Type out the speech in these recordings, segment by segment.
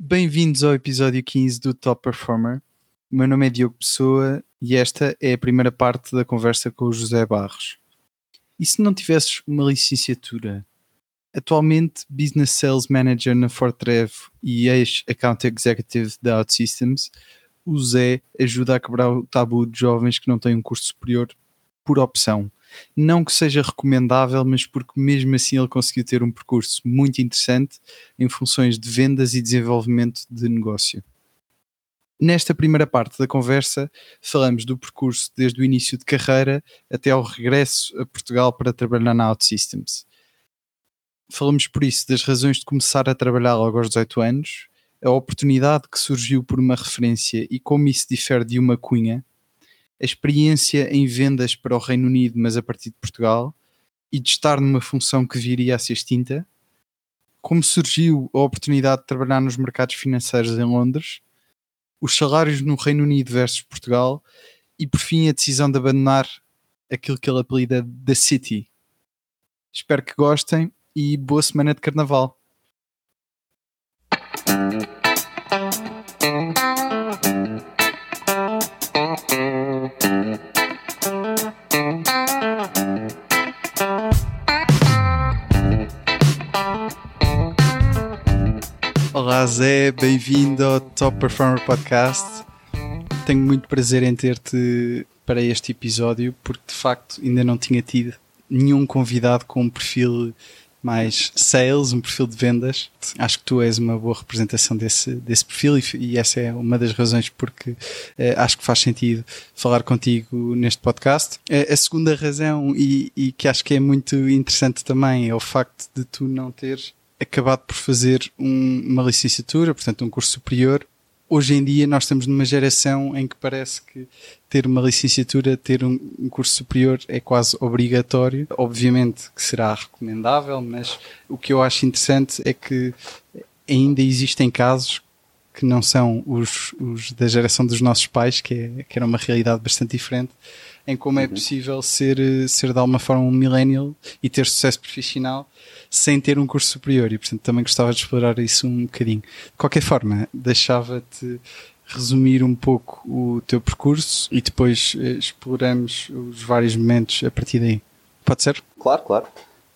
Bem-vindos ao episódio 15 do Top Performer. O meu nome é Diogo Pessoa e esta é a primeira parte da conversa com o José Barros. E se não tivesses uma licenciatura? Atualmente Business Sales Manager na Fortrev e ex-Account Executive da OutSystems, o Zé ajuda a quebrar o tabu de jovens que não têm um curso superior por opção não que seja recomendável, mas porque mesmo assim ele conseguiu ter um percurso muito interessante em funções de vendas e desenvolvimento de negócio. Nesta primeira parte da conversa, falamos do percurso desde o início de carreira até ao regresso a Portugal para trabalhar na OutSystems. Falamos por isso das razões de começar a trabalhar logo aos 18 anos, a oportunidade que surgiu por uma referência e como isso difere de uma cunha, a experiência em vendas para o Reino Unido, mas a partir de Portugal, e de estar numa função que viria a ser extinta, como surgiu a oportunidade de trabalhar nos mercados financeiros em Londres, os salários no Reino Unido versus Portugal e por fim a decisão de abandonar aquilo que ele apelida da City. Espero que gostem e boa semana de Carnaval. Zé, bem-vindo ao Top Performer Podcast. Tenho muito prazer em ter-te para este episódio porque de facto ainda não tinha tido nenhum convidado com um perfil mais sales, um perfil de vendas. Acho que tu és uma boa representação desse, desse perfil e, e essa é uma das razões porque eh, acho que faz sentido falar contigo neste podcast. a segunda razão, e, e, que acho que é muito interessante também, é o facto de tu não teres acabado por fazer um, uma licenciatura, portanto um curso superior. Hoje em dia nós estamos numa geração em que parece que ter uma licenciatura, ter um, um curso superior é quase obrigatório. Obviamente que será recomendável, mas o que eu acho interessante é que ainda existem casos que não são os, os da geração dos nossos pais, que, é, que era uma realidade bastante diferente, em como é uhum. possível ser, ser de alguma forma um millennial e ter sucesso profissional sem ter um curso superior e portanto também gostava de explorar isso um bocadinho. De qualquer forma, deixava-te resumir um pouco o teu percurso e depois eh, exploramos os vários momentos a partir daí. Pode ser? Claro, claro.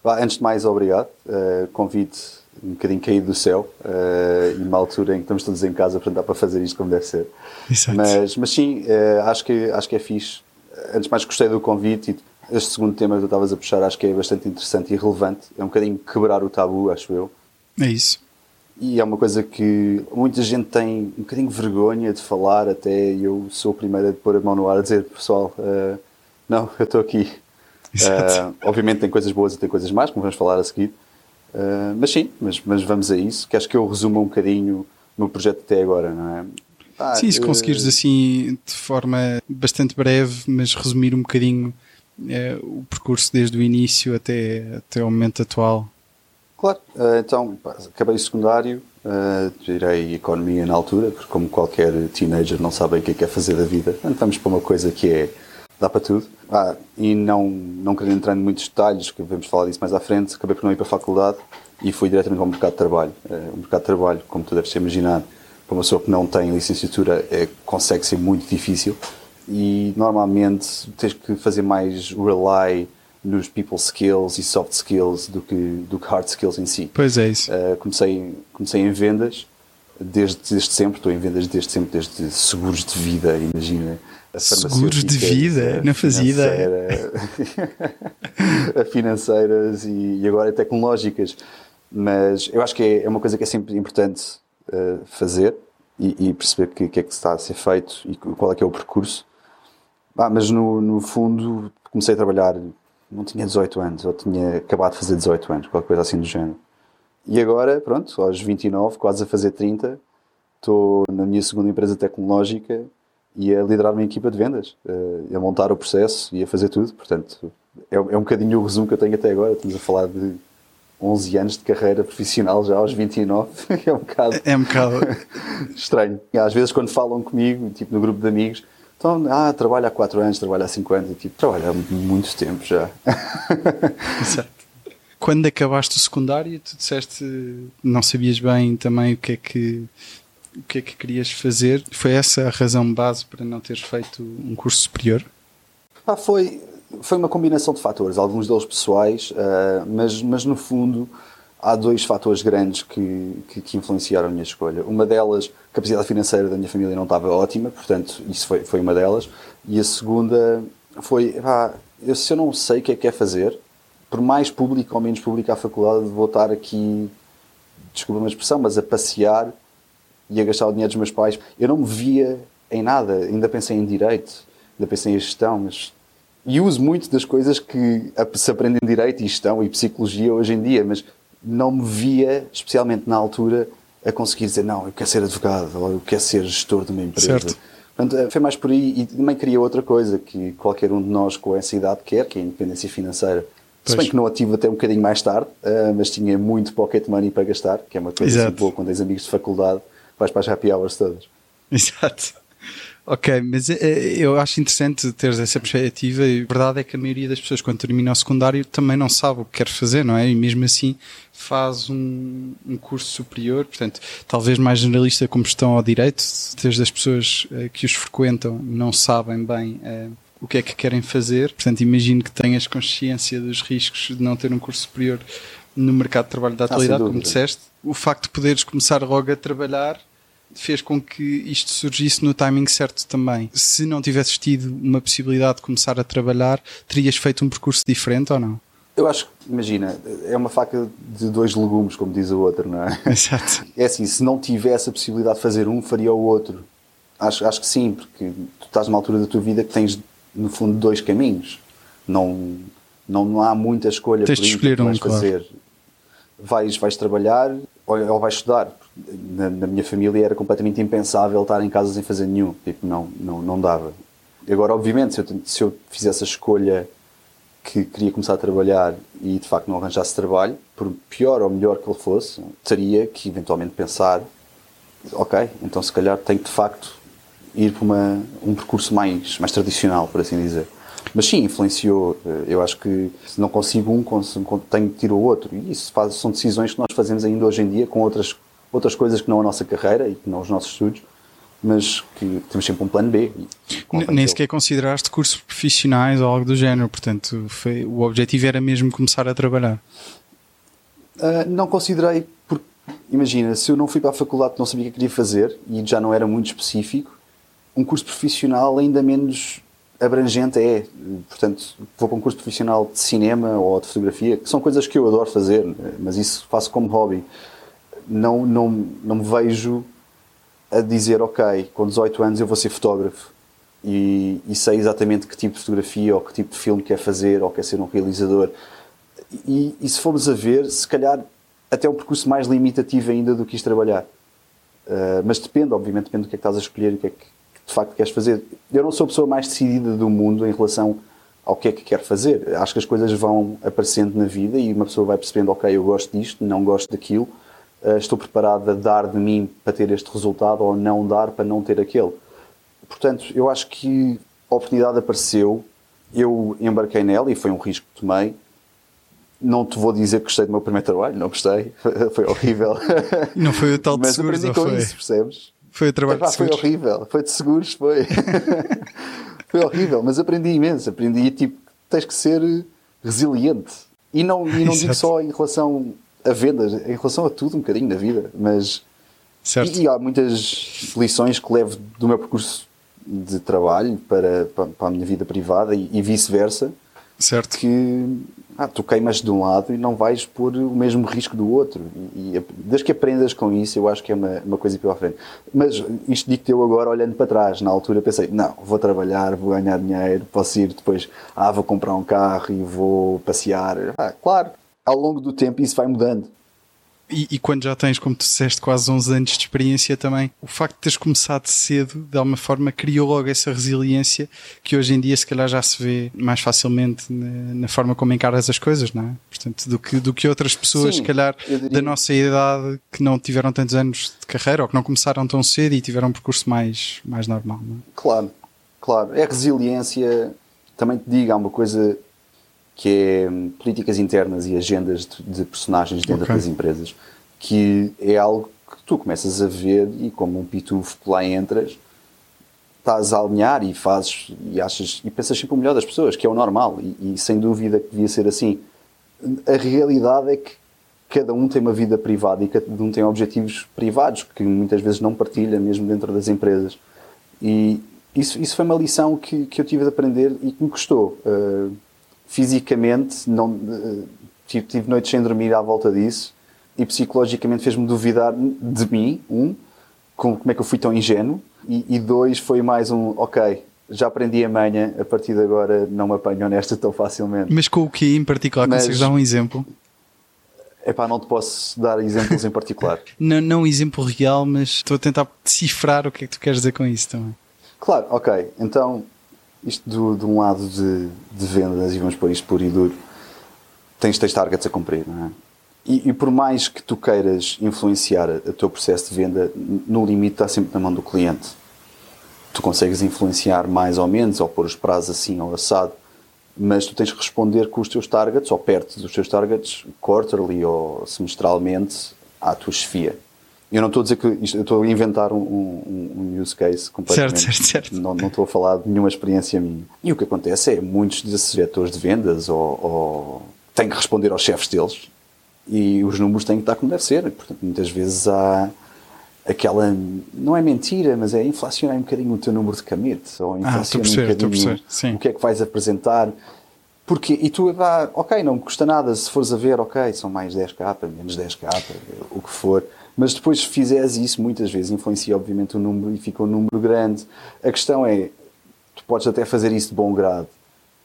Antes de mais, obrigado. Uh, convite um bocadinho caído do céu uh, e uma altura em que estamos todos em casa, portanto dá para fazer isto como deve ser. Exato. Mas, mas sim, uh, acho, que, acho que é fixe antes de mais gostei do convite e este segundo tema que tu estavas a puxar acho que é bastante interessante e relevante. É um bocadinho quebrar o tabu, acho eu. É isso. E é uma coisa que muita gente tem um bocadinho vergonha de falar, até eu sou o primeiro a pôr a mão no ar a dizer, pessoal, uh, não, eu estou aqui. Uh, obviamente tem coisas boas e tem coisas más, como vamos falar a seguir. Uh, mas sim, mas, mas vamos a isso. Que acho que eu resumo um bocadinho o meu projeto até agora, não é? Ah, Sim, se conseguires assim de forma bastante breve, mas resumir um bocadinho é, o percurso desde o início até, até o momento atual. Claro, uh, então pá, acabei o secundário, uh, tirei economia na altura, porque como qualquer teenager não sabe o que é, que é fazer da vida, então vamos para uma coisa que é dá para tudo. Ah, e não, não querendo entrar em muitos detalhes, que vamos falar disso mais à frente, acabei por não ir para a faculdade e fui diretamente ao mercado de trabalho. Uh, o mercado de trabalho, como tu deves imaginar, para uma pessoa que não tem licenciatura é, consegue ser muito difícil e normalmente tens que fazer mais rely nos people skills e soft skills do que, do que hard skills em si. Pois é isso. Uh, comecei, comecei em vendas desde, desde sempre, estou em vendas desde sempre, desde seguros de vida, imagina. Seguros de vida? Não fazia ideia. a financeiras e, e agora tecnológicas. Mas eu acho que é, é uma coisa que é sempre importante uh, fazer e, e perceber o que, que, é que está a ser feito e qual é que é o percurso. Ah, mas no, no fundo comecei a trabalhar, não tinha 18 anos, ou tinha acabado de fazer 18 anos, qualquer coisa assim do género. E agora, pronto, aos 29, quase a fazer 30, estou na minha segunda empresa tecnológica e a liderar uma equipa de vendas, eh, a montar o processo e a fazer tudo. Portanto, é, é um bocadinho o resumo que eu tenho até agora. Estamos a falar de 11 anos de carreira profissional já aos 29, é um bocado, é um bocado estranho. Às vezes quando falam comigo, tipo no grupo de amigos, então, ah, trabalho há 4 anos, trabalho há 5 anos, e tipo, trabalho há muito tempo já. Exato. quando acabaste o secundário, tu disseste não sabias bem também o que é que o que é que querias fazer? Foi essa a razão base para não teres feito um curso superior? Ah, foi, foi uma combinação de fatores, alguns deles pessoais, uh, mas, mas no fundo há dois fatores grandes que, que, que, influenciaram a minha escolha. Uma delas, a capacidade financeira da minha família não estava ótima, portanto, isso foi, foi uma delas. E a segunda foi, ah, eu, se eu não sei o que é que é fazer, por mais público ou menos público a faculdade, vou estar aqui, desculpa uma expressão, mas a passear e a gastar o dinheiro dos meus pais. Eu não me via em nada, ainda pensei em direito, ainda pensei em gestão, mas e uso muito das coisas que se aprende em direito e gestão e psicologia hoje em dia, mas não me via, especialmente na altura, a conseguir dizer não, eu quero ser advogado ou eu quero ser gestor de uma empresa. Certo. Portanto, eh, foi mais por aí e também queria outra coisa que qualquer um de nós com essa idade quer, que é a independência financeira. Pois. Se bem que não a tive até um bocadinho mais tarde, uh, mas tinha muito pocket money para gastar, que é uma coisa assim boa quando tens amigos de faculdade, vais para as happy hours todas. Exato. Ok, mas eh, eu acho interessante teres essa perspectiva e a verdade é que a maioria das pessoas quando termina o secundário também não sabe o que quer fazer, não é? E mesmo assim faz um, um curso superior, portanto, talvez mais generalista como estão ao direito, teres das pessoas uh, que os frequentam não sabem bem uh, o que é que querem fazer, portanto, imagino que tenhas consciência dos riscos de não ter um curso superior no mercado de trabalho da ah, atualidade, ah, como disseste. O facto de poderes começar logo a trabalhar fez com que isto surgisse no timing certo também. Se não tivesses tido uma possibilidade de começar a trabalhar, terias feito um percurso diferente ou não? Eu acho que, imagina, é uma faca de dois legumes, como diz o outro, não é? Exato. É assim, se não tivesse a possibilidade de fazer um, faria o outro. Acho, acho que sim, porque tu estás numa altura da tua vida que tens, no fundo, dois caminhos. Não, não, não há muita escolha tens de escolher um, fazer. Claro. Vais, vais trabalhar ou, ou vais estudar na, na, minha família era completamente impensável estar em casa sem fazer nenhum. Tipo, não, não, não dava. Agora, obviamente, se eu, se eu fizesse a escolha que queria começar a trabalhar e de facto não arranjasse trabalho, por pior ou melhor que ele fosse, teria que eventualmente pensar: ok, então se calhar tenho de facto ir para uma, um percurso mais, mais tradicional, por assim dizer. Mas sim, influenciou. Eu acho que se não consigo um, tenho que tirar o outro. E isso faz, são decisões que nós fazemos ainda hoje em dia com outras outras coisas que não a nossa carreira e que não os nossos estudos, mas que temos sempre um plano B. Nem sequer consideraste cursos profissionais ou algo do género, portanto, foi, o objetivo era mesmo começar a trabalhar? Uh, não considerei, porque imagina, se eu não fui para a faculdade não sabia o que queria fazer e já não era muito específico, um curso profissional ainda menos abrangente é. Portanto, vou para um curso profissional de cinema ou de fotografia, que são coisas que eu adoro fazer, mas isso faço como hobby não, não, não me vejo a dizer, ok, com 18 anos eu vou ser fotógrafo e, e sei exatamente que tipo de fotografia ou que tipo de filme quer fazer ou quer ser um realizador. E, e se formos a ver, se calhar até um percurso mais limitativo ainda do que isto trabalhar. Uh, mas depende, obviamente, depende do que é que estás a escolher e o que é que de facto queres fazer. Eu não sou a pessoa mais decidida do mundo em relação ao que é que quer fazer. Acho que as coisas vão aparecendo na vida e uma pessoa vai percebendo, ok, eu gosto disto, não gosto daquilo estou preparado a dar de mim para ter este resultado ou não dar para não ter aquele. Portanto, eu acho que a oportunidade apareceu, eu embarquei nela e foi um risco que tomei. Não te vou dizer que gostei do meu primeiro trabalho, não gostei, foi horrível. Não foi o tal de Mas seguros, aprendi com foi? isso, percebes? Foi o trabalho Epá, de seguros? Foi horrível, foi de seguros, foi. foi horrível, mas aprendi imenso. Aprendi, tipo, tens que ser resiliente. E não, e não digo só em relação a vendas, em relação a tudo, um bocadinho na vida, mas. Certo. E, há muitas lições que levo do meu percurso de trabalho para, para, para a minha vida privada e, e vice-versa. Certo. Que ah, tu queimas de um lado e não vais pôr o mesmo risco do outro. E, e desde que aprendas com isso, eu acho que é uma, uma coisa pela frente. Mas isto digo-te eu agora olhando para trás. Na altura pensei, não, vou trabalhar, vou ganhar dinheiro, posso ir depois, ah, vou comprar um carro e vou passear. Ah, claro, ao longo do tempo isso vai mudando. E, e, quando já tens, como tu disseste, quase 11 anos de experiência também, o facto de teres começado cedo, de alguma forma, criou logo essa resiliência que hoje em dia, se calhar, já se vê mais facilmente na, na forma como encaras as coisas, não é? Portanto, do que, do que outras pessoas, Sim, se calhar, diria... da nossa idade, que não tiveram tantos anos de carreira ou que não começaram tão cedo e tiveram um percurso mais, mais normal, não é? Claro, claro. É resiliência. Também te digo, há uma coisa que é hum, políticas internas e agendas de, de personagens dentro Ok. das empresas, que é algo que tu começas a ver e como um pitufo que lá entras, estás a alinhar e fazes e achas e pensas sempre o melhor das pessoas, que é o normal e, e sem dúvida que devia ser assim. A realidade é que cada um tem uma vida privada e cada um tem objetivos privados que muitas vezes não partilha mesmo dentro das empresas. E isso, isso foi uma lição que, que eu tive de aprender e que me custou. Uh, fisicamente, não, uh, tive, tive noites sem dormir à volta disso e psicologicamente fez-me duvidar de mim, um, como, como é que eu fui tão ingênuo, e, e dois, foi mais um, ok, já aprendi a manha, a partir de agora não me apanho honesta tão facilmente. Mas com o que em particular? Mas- Consegues dar um exemplo? Epá, não te posso dar exemplos em particular. Não, não um exemplo real, mas estou a tentar decifrar o que é que tu queres dizer com isso também. Claro, ok. Então, isto do, de um lado de, de vendas, e vamos pôr isto puro e duro, tens, tens targets a cumprir, não é? E, e por mais que tu queiras influenciar o teu processo de venda, no limite está sempre na mão do cliente. Tu consegues influenciar mais ou menos, ou pôr os prazos assim ou assado, mas tu tens que responder com os teus targets, ou perto dos teus targets, quarterly ou semestralmente, à tua chefia. Eu não estou a dizer que isto, eu estou a inventar um, um, um use case completamente. Certo, certo, certo. Não, não estou a falar de nenhuma experiência minha. E o que acontece é muitos desses diretores de vendas ou, ou têm que responder aos chefes deles e os números têm que estar como deve ser. Portanto, muitas vezes há aquela, não é mentira, mas é inflacionar um bocadinho o teu número de commit ou Ah, inflacionar um perceber, estou a bocadinho o que é que vais apresentar. Porque, e tu, ah, ok, não me custa nada se fores a ver, ok, são mais 10k, menos 10k, o que for. Mas depois, se fizeres isso, muitas vezes influencia, obviamente, o número e fica um número grande. A questão é, tu podes até fazer isso de bom grado,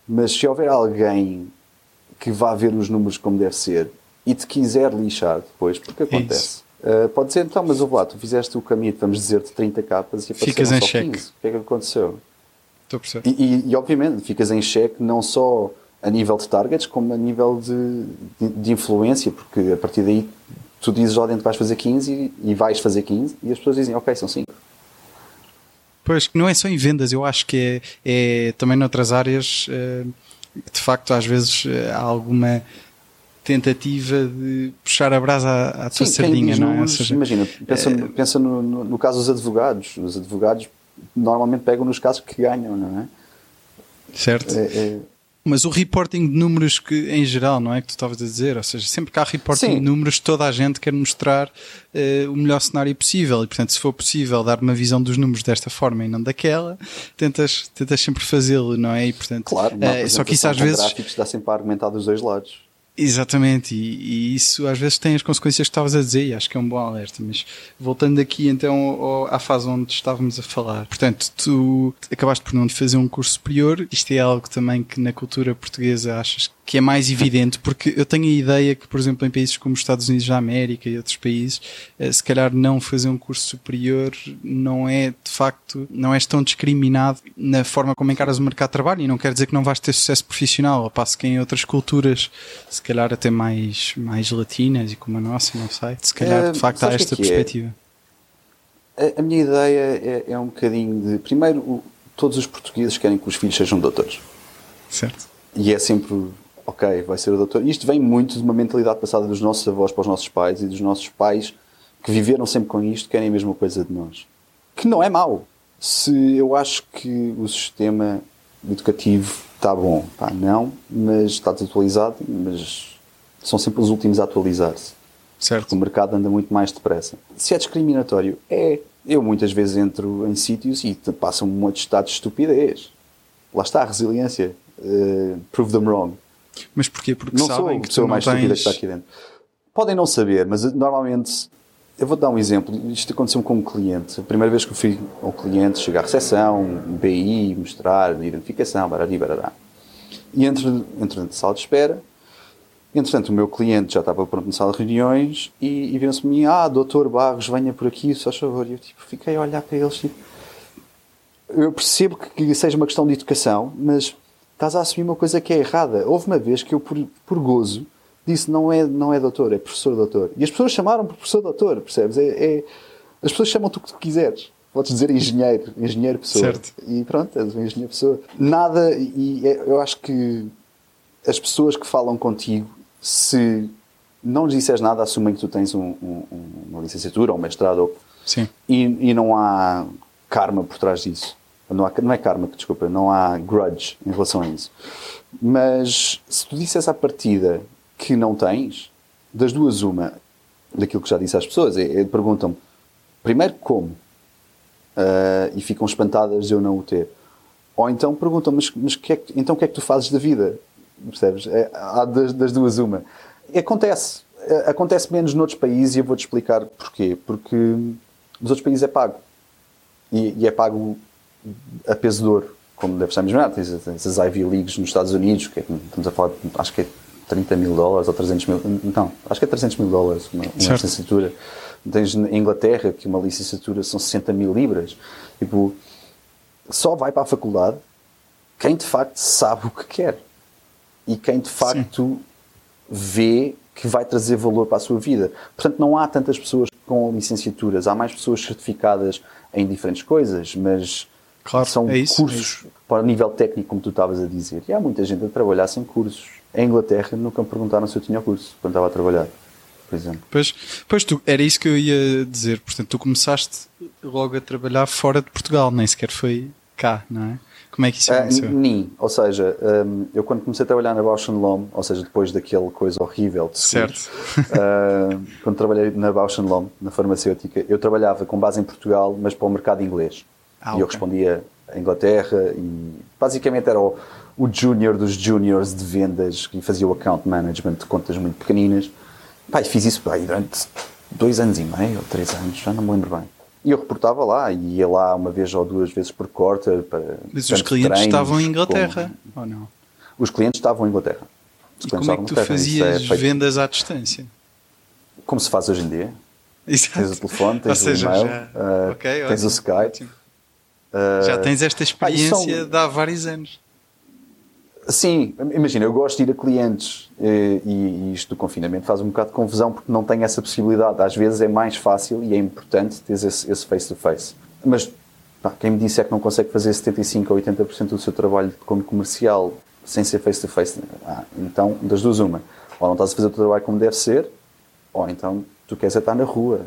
mas se houver alguém que vá ver os números como deve ser e te quiser lixar depois, porque acontece. Uh, pode dizer, então, mas ouve lá, tu fizeste o caminho, vamos dizer-te 30 capas e Ficas em só xeque. 15. O que é que aconteceu? Estou a perceber. E, e- e, obviamente ficas em xeque não só a nível de targets, como a nível de, de, de influência, porque a partir daí tu dizes lá dentro que vais fazer 15 e, e vais fazer 15 e as pessoas dizem, ok, são 5. Pois, não é só em vendas, eu acho que é, é também noutras áreas, eh, de facto, às vezes eh, há alguma tentativa de puxar a brasa à, à tua Sim, sardinha, não é? Seja, imagina, pensa, pensa no, no, no caso dos advogados. Os advogados normalmente pegam nos casos que ganham, não é? certo? É- é- Mas o reporting de números que, em geral, não é que tu estavas a dizer? Ou seja, sempre que há reporting Sim. de números, toda a gente quer mostrar eh, o melhor cenário possível. E, portanto, se for possível dar uma visão dos números desta forma e não daquela, tentas, tentas sempre fazê-lo, não é? E, portanto, claro, uma eh, só que isso às vezes. dá sempre a argumentar dos dois lados. Exatamente, e, e isso às vezes tem as consequências que estavas a dizer, e acho que é um bom alerta. Mas voltando aqui então ao- à fase onde estávamos a falar, portanto, tu acabaste por não fazer um curso superior, isto é algo também que na cultura portuguesa achas que é mais evidente, porque eu tenho a ideia que, por exemplo, em países como os Estados Unidos da América e outros países, eh, se calhar não fazer um curso superior não é de facto, não és tão discriminado na forma como encaras o mercado de trabalho, e não quer dizer que não vais ter sucesso profissional, ao passo que em outras culturas, se calhar até mais, mais latinas e como a nossa, não sei, se calhar Eh, de facto há sabes o esta que é que é? perspectiva. A, a minha ideia é, é um bocadinho de. Primeiro, o- todos os portugueses querem que os filhos sejam doutores. Certo? E é sempre, ok, vai ser o doutor. Isto vem muito de uma mentalidade passada dos nossos avós para os nossos pais e dos nossos pais que viveram sempre com isto, querem a mesma coisa de nós. Que não é mau. Se eu acho que o sistema educativo está bom, pá, não, mas está desatualizado, mas são sempre os últimos a atualizar-se. O Certo. mercado anda muito mais depressa. Se é discriminatório, é. Eu muitas vezes entro em sítios e te passam um atestado de estupidez. Lá está a resiliência. Uh, prove them wrong. Mas porquê? Porque Não sou sabem a que tu mais estúpida que tens... está aqui dentro. Podem não saber, mas uh, normalmente. Eu vou dar um exemplo. Isto aconteceu com um cliente. A primeira vez que eu fui ao cliente, chegar à recepção, BI, mostrar, identificação, barari, barará. E entro, entro na sala de espera. Entretanto, o meu cliente já estava pronto na sala de reuniões e, e viram-se a mim, ah, doutor Barros, venha por aqui, só favor. E eu tipo, fiquei a olhar para eles, tipo, eu percebo que seja uma questão de educação, mas estás a assumir uma coisa que é errada. Houve uma vez que eu, por, por gozo, disse não é, não é doutor, é professor doutor. E as pessoas chamaram por professor doutor, percebes? É, é- as pessoas chamam-te o que tu quiseres. Podes dizer engenheiro, engenheiro pessoa. Certo. E pronto, és um engenheiro pessoa. Nada, e é- eu acho que as pessoas que falam contigo, se não lhes disseres nada, assumem que tu tens um, um, uma licenciatura ou um mestrado Sim. E, e não há karma por trás disso. Não, há, não é karma, desculpa, não há grudge em relação a isso. Mas se tu disses à partida que não tens, das duas, uma, daquilo que já disse às pessoas, é, é perguntam-me primeiro como uh, e ficam espantadas de eu não o ter. Ou então perguntam, mas, mas que é que, então o que é que tu fazes da vida? Percebes? É, há das, das, duas uma. E acontece. É, acontece menos noutros países e eu vou-te explicar porquê. Porque nos outros países é pago. E, e é pago a peso de ouro, como deve estar imaginar. Tens, tens as Ivy Leagues nos Estados Unidos, que é, estamos a falar, acho que é 30 mil dólares ou 300 mil. Não, acho que é 300 mil dólares uma, uma licenciatura. Tens na Inglaterra, que uma licenciatura são 60 mil libras. Tipo, só vai para a faculdade quem de facto sabe o que quer e quem de facto Sim. vê que vai trazer valor para a sua vida. Portanto, não há tantas pessoas com licenciaturas, há mais pessoas certificadas em diferentes coisas, mas claro, são é isso, cursos é para nível técnico, como tu estavas a dizer. E há muita gente a trabalhar sem cursos. Em Inglaterra nunca me perguntaram se eu tinha curso quando estava a trabalhar, por exemplo. Pois, pois tu, era isso que eu ia dizer. Portanto, tu começaste logo a trabalhar fora de Portugal, nem sequer foi cá, não é? Como é que isso aconteceu? Uh, nem, ou seja, um, eu quando comecei a trabalhar na Bausch Lomb, ou seja, depois daquela coisa horrível de seguros, certo. uh, quando trabalhei na Bausch Lomb, na farmacêutica, eu trabalhava com base em Portugal, mas para o mercado inglês. Ah, e okay. eu respondia a Inglaterra e basicamente era o, o junior dos juniors de vendas e fazia o account management de contas muito pequeninas. Pai, fiz isso durante dois anos e meio ou três anos, já não me lembro bem. E eu reportava lá, e ia lá uma vez ou duas vezes por quarter. Para, Mas os clientes estavam em Inglaterra, ou não? Os clientes estavam em Inglaterra. Os e como é que tu fazias é vendas à distância? Como se faz hoje em dia. Exato. Tens o telefone, tens seja, o e-mail, já... uh, okay, tens ótimo, o Skype. Uh, já tens esta experiência ah, são... de há vários anos. Sim, imagina, eu gosto de ir a clientes e, e, isto do confinamento faz um bocado de confusão porque não tenho essa possibilidade. Às vezes é mais fácil e é importante ter esse face-to-face. Mas pá, quem me disse é que não consegue fazer 75% ou 80% do seu trabalho como comercial sem ser face-to-face, ah, então das duas uma. Ou não estás a fazer o teu trabalho como deve ser, ou então tu queres é estar na rua.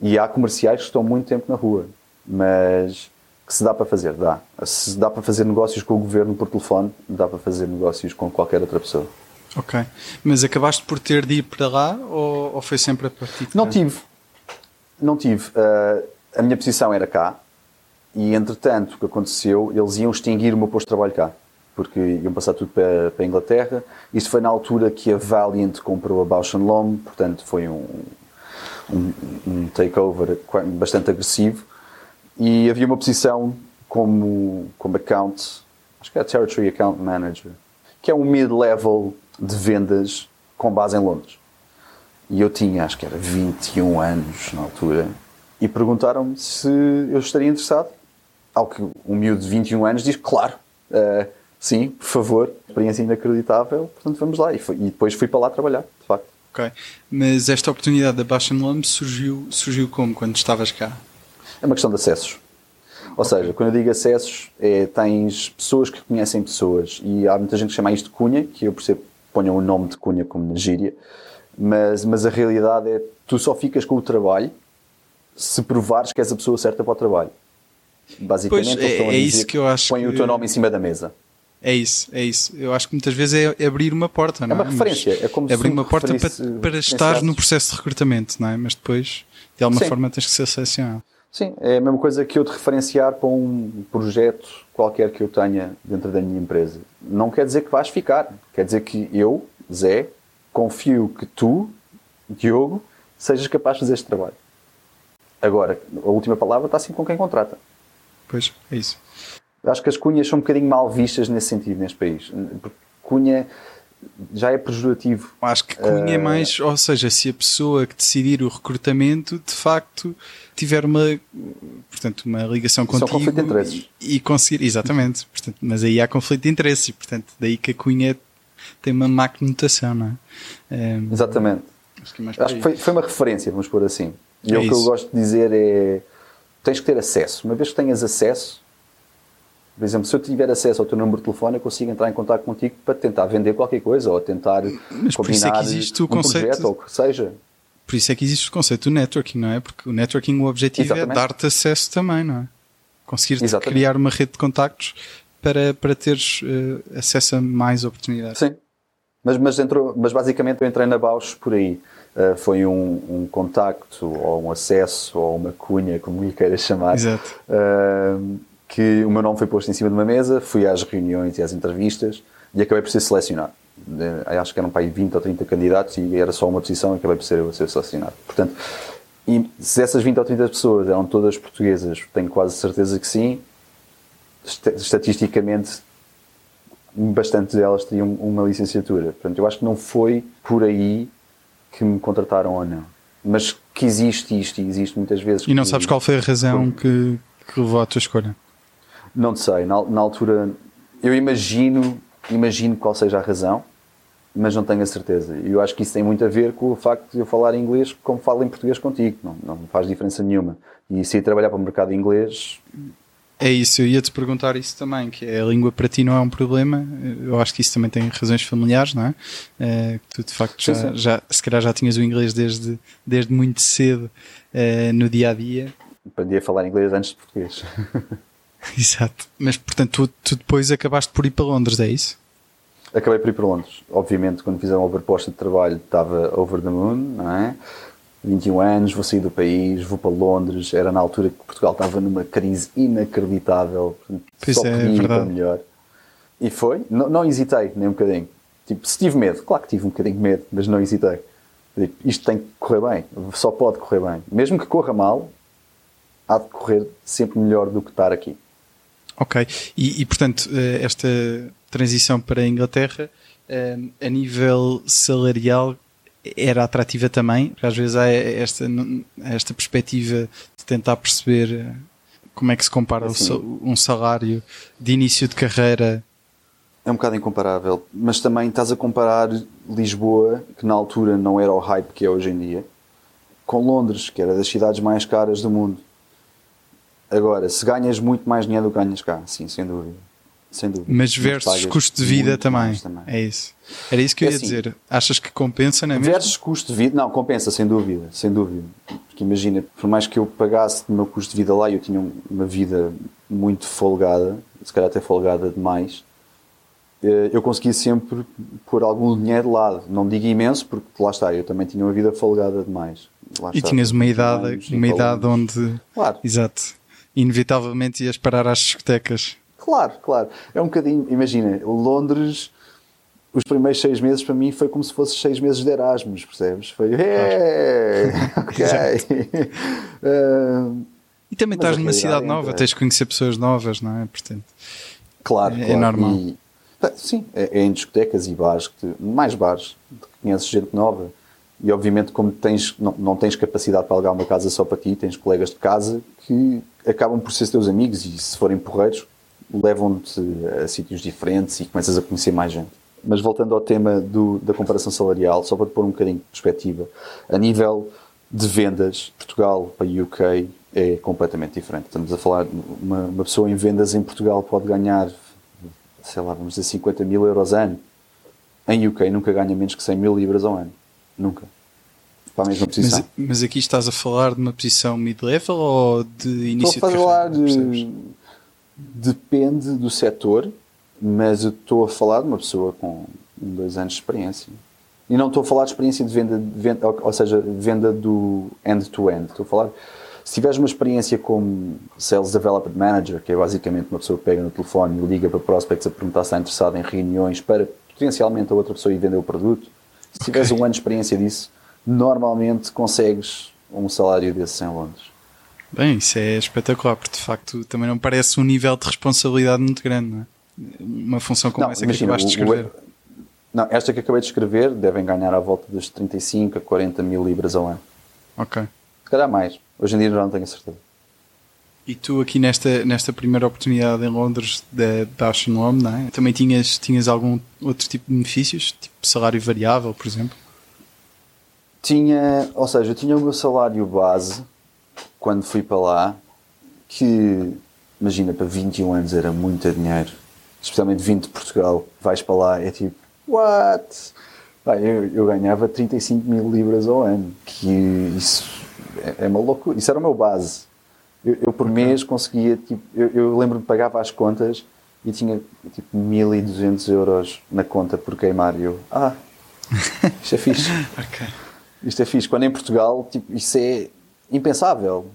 E há comerciais que estão muito tempo na rua. Mas que se dá para fazer, dá. Se dá para fazer negócios com o governo por telefone, dá para fazer negócios com qualquer outra pessoa. Ok. Mas acabaste por ter de ir para lá ou, ou foi sempre a partir de Não tive. Não tive. Uh, a minha posição era cá e, entretanto, o que aconteceu, eles iam extinguir o meu posto de trabalho cá. Porque iam passar tudo para, para a Inglaterra. Isto foi na altura que a Valiant comprou a Bausch Lomb, portanto foi um, um, um takeover bastante agressivo e havia uma posição como, como account, acho que é Territory Account Manager, que é um mid-level de vendas com base em Londres. E eu tinha, acho que era 21 anos na altura, e perguntaram-me se eu estaria interessado. Ao que um miúdo de 21 anos diz, claro, uh, sim, por favor, experiência inacreditável, portanto vamos lá. E, foi, e, depois fui para lá trabalhar, de facto. Ok, mas esta oportunidade da Baixa Lump surgiu, surgiu como, quando estavas cá? É uma questão de acessos. Ou seja, quando eu digo acessos, é, tens pessoas que conhecem pessoas e há muita gente que chama isto de cunha, que eu percebo ponham o nome de cunha como na gíria, mas, mas a realidade é tu só ficas com o trabalho se provares que és a pessoa certa para o trabalho. Basicamente, pois, é, é isso que eu acho. Põe que... o teu nome em cima da mesa. É isso, é isso. Eu acho que muitas vezes é abrir uma porta, não é? É uma referência, é como abrir uma porta para, para estar no processo de recrutamento, não é? Mas depois, de alguma Sim. forma, tens que ser selecionado. Sim, é a mesma coisa que eu te referenciar para um projeto qualquer que eu tenha dentro da minha empresa. Não quer dizer que vais ficar, quer dizer que eu, Zé, confio que tu, Diogo, sejas capaz de fazer este trabalho. Agora, a última palavra está sempre com quem contrata. Pois, é isso. Acho que as cunhas são um bocadinho mal vistas nesse sentido, neste país. Cunha já é pejorativo. Acho que cunha é mais, ou seja, se a pessoa que decidir o recrutamento de facto tiver uma, portanto, uma ligação contigo conflito de interesses. E, e conseguir, exatamente, portanto, mas aí há conflito de interesses e, portanto, daí que a cunha tem uma má conotação, não é? Um, exatamente. Acho que, é acho que foi, foi, uma referência, vamos pôr assim. E é o que eu gosto de dizer é tens que ter acesso. Uma vez que tenhas acesso, Por exemplo, se eu tiver acesso ao teu número de telefone, eu consigo entrar em contato contigo para tentar vender qualquer coisa ou tentar Mas por isso é que existe o um conceito- projeto ou o que seja. Por isso é que existe o conceito do networking, não é? Porque o networking, o objetivo Exatamente. é dar-te acesso também, não é? Conseguir criar uma rede de contactos para, para teres eh, acesso a mais oportunidades. Sim. Mas, mas, entrou, mas basicamente eu entrei na Bausch por aí. Uh, foi um, um contacto ou um acesso ou uma cunha, como lhe queiras chamar. Exato. Uh, que o meu nome foi posto em cima de uma mesa, fui às reuniões e às entrevistas e acabei por ser selecionado. Acho que eram para aí 20 ou 30 candidatos e era só uma posição e acabei por ser eu a ser selecionado. Portanto, e se essas 20 ou 30 pessoas eram todas portuguesas, tenho quase certeza que sim, est- estatisticamente bastante delas teriam uma licenciatura. Portanto, eu acho que não foi por aí que me contrataram ou não. Mas que existe isto e existe muitas vezes. E não sabes qual foi a razão que, que levou à tua escolha? Não sei. Na, na altura, eu imagino, imagino qual seja a razão, mas não tenho a certeza. E eu acho que isso tem muito a ver com o facto de eu falar inglês como falo em português contigo. Não, não faz diferença nenhuma. E se ir trabalhar para o mercado inglês, É isso, eu ia-te perguntar isso também, que a língua para ti não é um problema. Eu acho que isso também tem razões familiares, não é? Que tu de facto já, Sim, sim. já se calhar já tinhas o inglês desde, desde muito cedo eh, no dia a dia. aprendi a falar inglês antes de português. Exato. Mas portanto tu, tu depois acabaste por ir para Londres, é isso? Acabei por ir para Londres. Obviamente, quando fizeram a proposta de trabalho, estava over the moon, não é? 21 anos, vou sair do país, vou para Londres. Era na altura que Portugal estava numa crise inacreditável. portanto, Pois só é, podia ir para melhor. E foi. Não, não hesitei nem um bocadinho. Tipo, se tive medo, claro que tive um bocadinho de medo, mas não hesitei. Tipo, isto tem que correr bem, só pode correr bem. Mesmo que corra mal, há de correr sempre melhor do que estar aqui. Ok. E, e, portanto, eh, esta transição para a Inglaterra, eh, a nível salarial, era atrativa também? Porque às vezes há esta, esta perspectiva de tentar perceber eh, como é que se compara Assim. um salário de início de carreira. É um bocado incomparável, mas também estás a comparar Lisboa, que na altura não era o hype que é hoje em dia, com Londres, que era das cidades mais caras do mundo. Agora, se ganhas muito mais dinheiro do que ganhas cá, sim, sem dúvida. Sem dúvida. Mas versus custo de vida também. também. É isso. Era isso que eu É ia assim. dizer. Achas que compensa, não é mesmo? Versus custo de vida, não, compensa, sem dúvida, sem dúvida. Porque imagina, por mais que eu pagasse o meu custo de vida lá, eu tinha um- uma vida muito folgada, se calhar até folgada demais, eh, eu conseguia sempre pôr algum dinheiro de lado. Não digo imenso, porque lá está, eu também tinha uma vida folgada demais. Lá E está, tinhas uma 21 idade, anos, uma cinco idade onde. Claro. Exato. Inevitavelmente ias parar às discotecas. Claro, claro. É um bocadinho, imagina, Londres, os primeiros seis meses para mim foi como se fosse seis meses de Erasmus, percebes? Foi, hey, ok. Ah, E também estás numa cidade é nova, outra. tens de conhecer pessoas novas, não é? Portanto, claro, É claro. normal. E, sim, é, é em discotecas e bares, que te- mais bares, que conheces gente nova. E obviamente, como tens, não, não tens capacidade para alugar uma casa só para ti, tens colegas de casa que acabam por ser teus amigos e, se forem porreiros, levam-te a sítios diferentes e começas a conhecer mais gente. Mas voltando ao tema do- da comparação salarial, só para te pôr um bocadinho de perspectiva, a nível de vendas, Portugal para UK é completamente diferente. Estamos a falar, uma, uma pessoa em vendas em Portugal pode ganhar, sei lá, vamos dizer 50 mil euros ano. Em UK nunca ganha menos que 100 mil libras ao ano. Nunca. Para a mesma posição. mas, mas aqui estás a falar de uma posição mid-level ou de início Estou a de falar carreira? de... Depende do setor, mas eu estou a falar de uma pessoa com dois anos de experiência. E não estou a falar de experiência de venda, de venda ou, seja, venda do end-to-end. Estou a falar... Se tiveres uma experiência como Sales Development Manager, que é basicamente uma pessoa que pega no telefone e liga para prospects a perguntar se está interessado em reuniões para potencialmente a outra pessoa ir vender o produto, se tiveres um ano de experiência disso, normalmente consegues um salário desses em Londres. Bem, isso é espetacular, porque de facto também não parece um nível de responsabilidade muito grande, não é? Uma função como essa que imagina, acabaste de o- o- escrever. não, esta que acabei de escrever devem ganhar à volta dos 35 a 40 mil libras ao ano. Ok. Se calhar mais. Hoje em dia já não tenho a certeza. E tu aqui nesta, nesta primeira oportunidade em Londres da Bausch Lomb, não é? Também tinhas, tinhas algum outro tipo de benefícios? Tipo salário variável, por exemplo? Tinha, ou seja, eu tinha o meu salário base quando fui para lá, que imagina, para 21 anos era muito dinheiro, especialmente vindo de Portugal, vais para lá, é tipo, what? Pá, eu, eu ganhava 35 mil libras ao ano, que isso é, é uma loucura, isso era o meu base. Eu, eu por mês conseguia, tipo, eu, eu lembro-me que pagava as contas e tinha tipo 1200 euros na conta por queimar. E eu, ah, isto é fixe. Ok. Isto é fixe. Quando em Portugal, tipo, isso é impensável.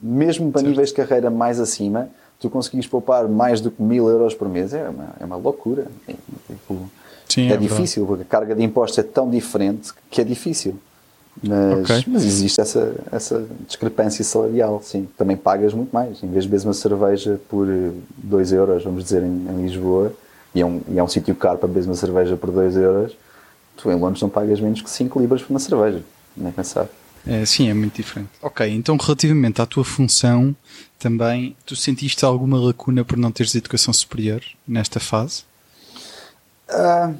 Mesmo para Certo. níveis de carreira mais acima, tu conseguis poupar mais do que mil euros por mês. É uma, é uma loucura. É, tipo, Sim, é, é difícil, porque a carga de impostos é tão diferente que é difícil. Mas, Ok. mas existe essa, essa discrepância salarial, sim. Também pagas muito mais. Em vez de beber uma cerveja por 2 euros, vamos dizer, em, em Lisboa, e é um, e é um sítio caro para beber uma cerveja por 2 euros, tu em Londres não pagas menos que 5 libras por uma cerveja. Nem pensar. É, sim, é muito diferente. Ok, então relativamente à tua função, também, tu sentiste alguma lacuna por não teres educação superior nesta fase? Ah,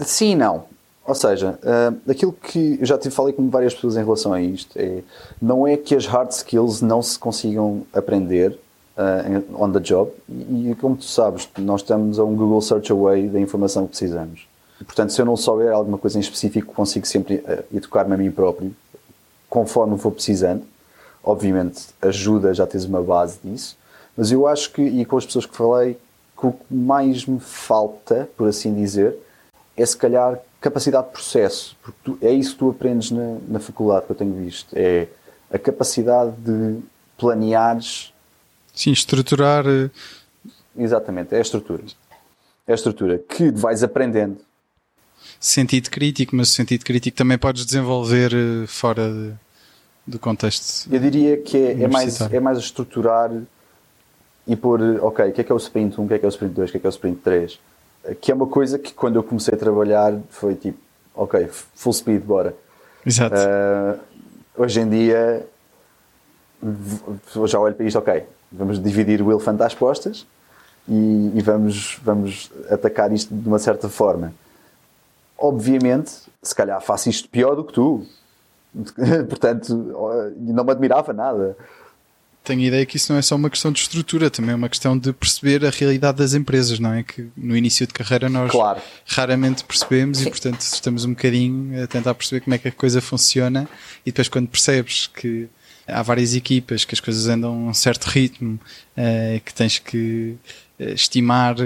sim e não. Ou seja, ah, aquilo que eu já tive, falei com várias pessoas em relação a isto é não é que as hard skills não se consigam aprender em- on the job e, e como tu sabes, nós estamos a um Google Search away da informação que precisamos. Portanto, se eu não souber alguma coisa em específico, consigo sempre ah, educar-me a mim próprio conforme vou precisando. Obviamente, ajuda já tens uma base disso. Mas eu acho que, e com as pessoas que falei, que o que mais me falta, por assim dizer, é se calhar capacidade de processo. Porque tu- é isso que tu aprendes na, na faculdade que eu tenho visto. É a capacidade de planeares Sim, estruturar. eh, Exatamente, é a estrutura. É a estrutura que vais aprendendo. Sentido crítico, mas o sentido crítico também podes desenvolver eh, fora de- do contexto. Eu diria que é, é mais, é mais estruturar e pôr, ok, o que é que é o sprint 1, o que é que é o sprint 2, o que é que é o sprint 3. Que é uma coisa que quando eu comecei a trabalhar foi tipo, ok, full speed, bora. Exato. Uh, hoje em dia já olho para isto, ok, vamos dividir o elefante às postas e, e vamos, vamos atacar isto de uma certa forma. Obviamente, se calhar faço isto pior do que tu. Portanto, não me admirava nada. Tenho a ideia que isso não é só uma questão de estrutura, também é uma questão de perceber a realidade das empresas, não é? Que no início de carreira nós Claro. raramente percebemos Sim. e, portanto, estamos um bocadinho a tentar perceber como é que a coisa funciona e depois, quando percebes que há várias equipas, que as coisas andam a um certo ritmo, eh, que tens que eh, estimar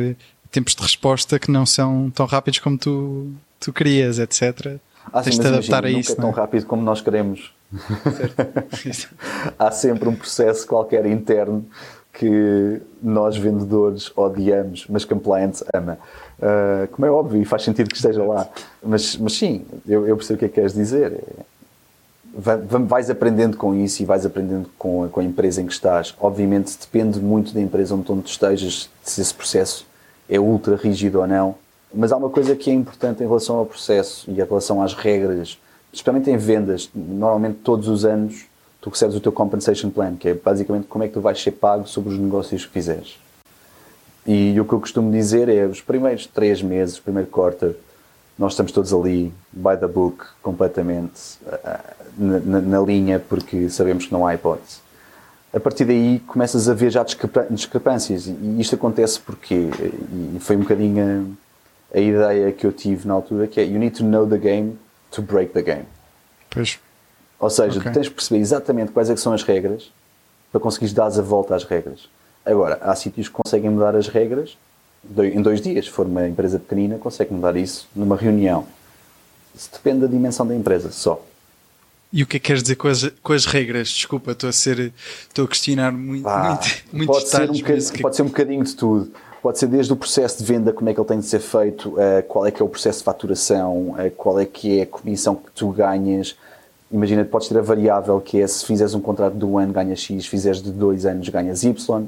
tempos de resposta que não são tão rápidos como tu, tu querias, etc. Ah, sim, tens de adaptar a nunca isso. é tão é? rápido como nós queremos. Há sempre um processo qualquer interno que nós vendedores odiamos, mas compliance ama. Ah, como é óbvio, e faz sentido que esteja lá. Mas, mas sim, eu, eu percebo o que é que queres dizer. Vai- vai- vais aprendendo com isso e vais aprendendo com a, com a empresa em que estás. Obviamente depende muito da empresa onde tu estejas, se esse processo é ultra rígido ou não. Mas há uma coisa que é importante em relação ao processo e em relação às regras, especialmente em vendas. Normalmente todos os anos tu recebes o teu compensation plan, que é basicamente como é que tu vais ser pago sobre os negócios que fizeres. E o que eu costumo dizer é, os primeiros três meses, o primeiro quarter, nós estamos todos ali, by the book, completamente ah, na, na- na linha, porque sabemos que não há hipótese. A partir daí começas a ver já discrepâncias. E isto acontece porque, e foi um bocadinho a, ideia que eu tive na altura, que é you need to know the game to break the game. Pois, Ou seja, Ok. tu tens de perceber exatamente quais é são as regras para conseguires dar a volta às regras. Agora, há sítios que conseguem mudar as regras em dois dias. Se for uma empresa pequenina, consegue mudar isso numa reunião. Isso depende da dimensão da empresa, só. E o que é que queres dizer com as, com as regras? Desculpa, estou a ser, estou a questionar muito, Pá, muito, muitos pode, ser um bocadinho, que é pode ser um bocadinho de tudo. Pode ser desde o processo de venda, como é que ele tem de ser feito, eh, qual é que é o processo de faturação, eh, qual é que é a comissão que tu ganhas. Imagina, podes ter a variável que é se fizeres um contrato de um ano ganhas X, se fizeres de dois anos ganhas Y.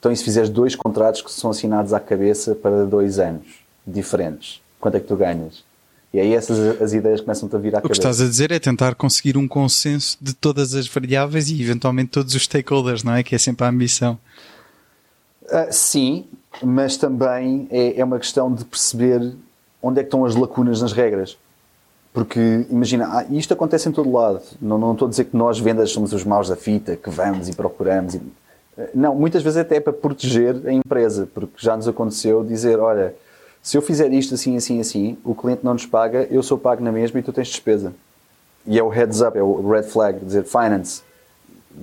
Então, e se fizeres dois contratos que são assinados à cabeça para dois anos diferentes, quanto é que tu ganhas? E aí essas as ideias começam-te a vir à O que cabeça. estás a dizer é tentar conseguir um consenso de todas as variáveis e eventualmente todos os stakeholders, não é? Que é sempre a ambição. Ah, sim, mas também é, é uma questão de perceber onde é que estão as lacunas nas regras. Porque, imagina, ah, isto acontece em todo lado. Não, não estou a dizer que nós, vendas, somos os maus da fita, que vamos e procuramos. E, Não, muitas vezes até é para proteger a empresa, porque já nos aconteceu dizer, olha, se eu fizer isto assim, assim, assim, o cliente não nos paga, eu sou pago na mesma e tu tens despesa. E é o heads up, é o red flag, dizer, finance,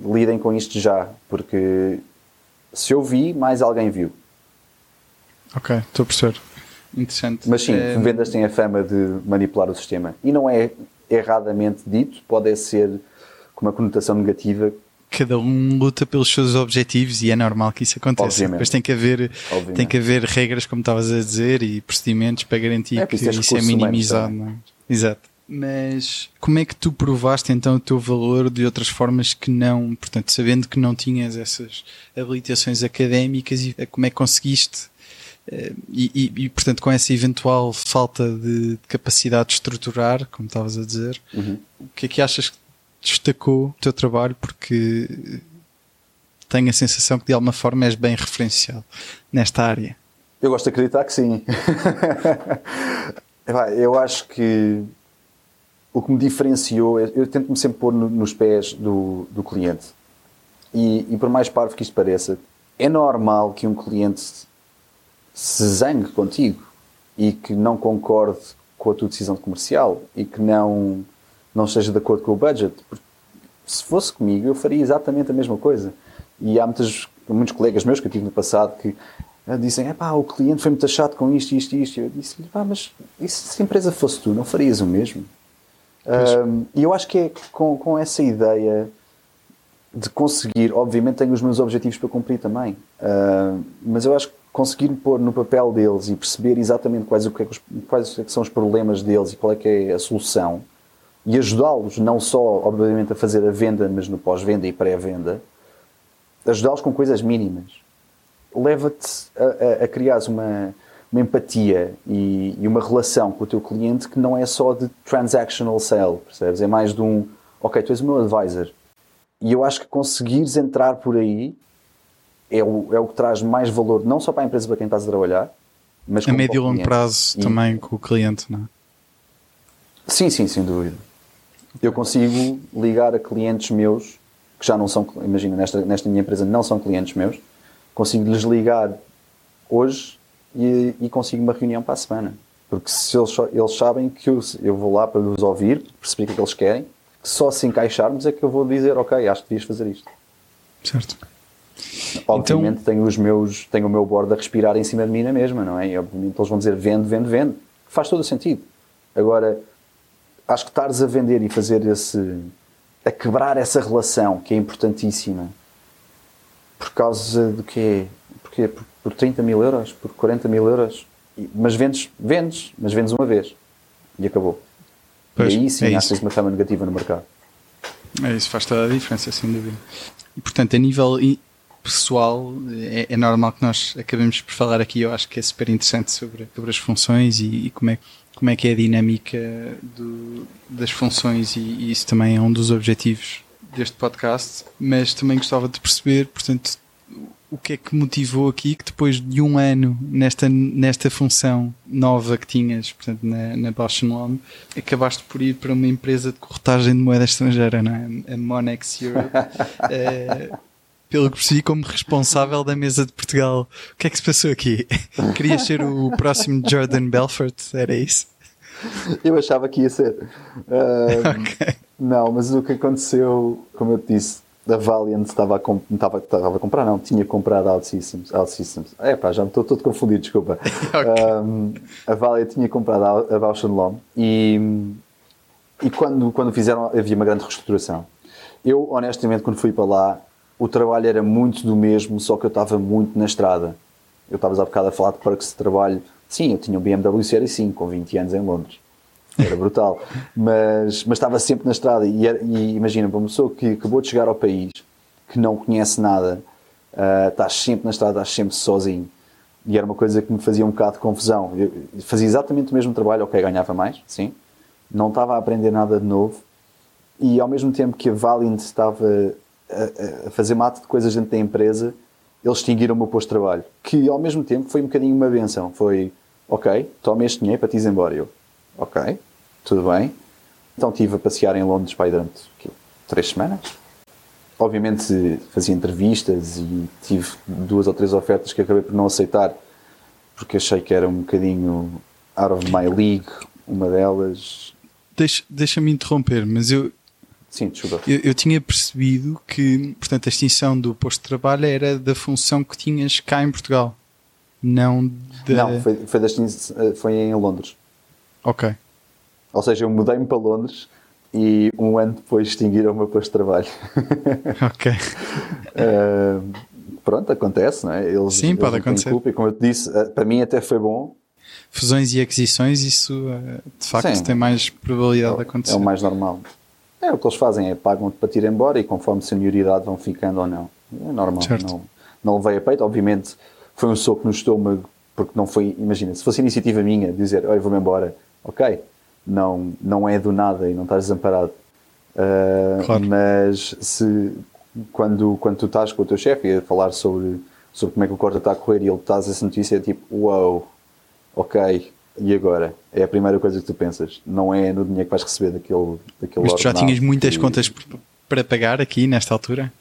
lidem com isto já, porque se eu vi, mais alguém viu. Ok, estou a perceber. Interessante. Mas sim, É, vendas têm a fama de manipular o sistema. E não é erradamente dito, pode ser com uma conotação negativa, cada um luta pelos seus objetivos e é normal que isso aconteça. Obviamente. Depois tem que haver, Obviamente. tem que haver regras, como estavas a dizer, e procedimentos para garantir É, por que isso é minimizado. é? Exato. Mas como é que tu provaste então o teu valor de outras formas que não, portanto, sabendo que não tinhas essas habilitações académicas e como é que conseguiste eh, e, e, e, portanto com essa eventual falta de capacidade de estruturar, como estavas a dizer, Uhum. o que é que achas que destacou o teu trabalho? Porque tenho a sensação que de alguma forma és bem referenciado nesta área. Eu gosto de acreditar que sim. Eu acho que o que me diferenciou, é- eu tento-me sempre pôr no- nos pés do, do cliente. E, e por mais parvo que isto pareça, é normal que um cliente se zangue contigo e que não concorde com a tua decisão comercial e que não, não esteja de acordo com o budget. Porque se fosse comigo, eu faria exatamente a mesma coisa. E há muitas, muitos colegas meus que eu tive no passado que ah, dizem: é pá, o cliente foi muito chato com isto, isto, isto. E eu disse-lhe: pá, mas e se a empresa fosse tu, não farias o mesmo? E eu acho que é com, com essa ideia de conseguir, obviamente tenho os meus objetivos para cumprir também, ah, mas eu acho que conseguir me pôr no papel deles e perceber exatamente quais, o que é que os- quais é que são os problemas deles e qual é que é a solução e ajudá-los não só, obviamente, a fazer a venda, mas no pós-venda e pré-venda, ajudá-los com coisas mínimas. Leva-te a, a, a criar uma, uma empatia e, e uma relação com o teu cliente que não é só de transactional sale, percebes? É mais de um, ok, tu és o meu advisor. E eu acho que conseguires entrar por aí é o, é o que traz mais valor, não só para a empresa para quem estás a trabalhar, mas A médio e longo prazo E- também com o cliente, não é? Sim, sim, sem dúvida. Eu consigo ligar a clientes meus, que já não são, imagina, nesta, nesta minha empresa não são clientes meus, consigo lhes ligar hoje e, e consigo uma reunião para a semana. Porque se eles, eles sabem que eu, eu vou lá para os ouvir, perceber o que é que eles querem, que só se encaixarmos é que eu vou dizer, ok, acho que devias fazer isto. Certo. Obviamente tenho, os meus, tenho o meu board a respirar em cima de mim na mesma, não é? E obviamente eles vão dizer vende, vende, vende. Faz todo o sentido. Agora, acho que estares a vender e fazer esse. a quebrar essa relação que é importantíssima por causa do quê? Porquê? Por, por 30 mil euros? Por 40 mil euros? Mas vendes, vendes, mas vendes uma vez e acabou. Pois, e aí sim é tens uma fama negativa no mercado. É isso, faz toda a diferença, sem dúvida. E, portanto, a nível pessoal, é, é normal que nós acabemos por falar aqui, eu acho que é super interessante sobre, sobre as funções e, e como, é, como é que é a dinâmica do- das funções e, e isso também é um dos objetivos deste podcast, mas também gostava de perceber, portanto, o que é que motivou aqui que depois de um ano nesta, nesta função nova que tinhas, portanto, na, na Bausch Lomb, acabaste por ir para uma empresa de corretagem de moeda estrangeira, não é? A Monex Europe. Eh, pelo que percebi, como responsável da mesa de Portugal. O que é que se passou aqui? Querias ser o próximo Jordan Belfort? Era isso? Eu achava que ia ser. Ah, Ok. Não, mas o que aconteceu, como eu te disse, a Valiant estava a, comp- estava, estava a comprar, não, tinha comprado a OutSystems. OutSystems. É pá, já me estou todo confundido, desculpa. Um, a Valiant tinha comprado a, Bausch Lomb e, e quando, quando fizeram havia uma grande reestruturação. Eu, honestamente, quando fui para lá, o trabalho era muito do mesmo, só que eu estava muito na estrada. Eu estava há bocado a falar de perks de trabalho. Sim, eu tinha um BMW Série 5 com 20 anos em Londres. Era brutal. mas, mas estava sempre na estrada. E, era- e imagina, para uma pessoa que acabou de chegar ao país, que não conhece nada, ah, estás sempre na estrada, estás sempre sozinho. E era uma coisa que me fazia um bocado de confusão. Eu fazia exatamente o mesmo trabalho, ok, ganhava mais, sim. Não estava a aprender nada de novo. E ao mesmo tempo que a Valiant estava a, a- fazer mate de coisas dentro da empresa, eles extinguiram o meu posto de trabalho. Que ao mesmo tempo foi um bocadinho uma benção. Foi, ok, toma este dinheiro para te ir embora. Eu, ok, tudo bem. Então estive a passear em Londres aí durante quê, três semanas. obviamente fazia entrevistas e tive duas ou três ofertas que acabei por não aceitar porque achei que era um bocadinho out of my league, uma delas. Deixa, deixa-me interromper, mas eu, Sim, desculpa. eu, eu tinha percebido que, portanto, a extinção do posto de trabalho era da função que tinhas cá em Portugal, não da... Não, foi, foi, das, foi em Londres. Ok. Ou seja, eu mudei-me para Londres e um ano depois extinguiram o meu posto de trabalho. Ok. Uh, pronto, acontece, não é? Eles, Sim, eles pode acontecer. Culpa, e como eu te disse, uh, para mim até foi bom. Fusões e aquisições, isso eh, de facto Sim. tem mais probabilidade de É acontecer. o mais normal. É o que eles fazem, é pagam-te para te ir embora e conforme senioridade vão ficando ou não. É normal. Certo. Não, não levei a peito, obviamente foi um soco no estômago, porque não foi, imagina, se fosse iniciativa minha dizer, olha, vou-me embora, ok, não, não é do nada e não estás desamparado. Uh, Claro. Mas se quando, quando tu estás com o teu chefe a falar sobre, sobre como é que o corte está a correr e ele estás essa notícia, é tipo, uau, ok, e agora? É a primeira coisa que tu pensas, não é no dinheiro que vais receber daquele, daquele Mas tu já tinhas muitas que- contas para pagar aqui nesta altura?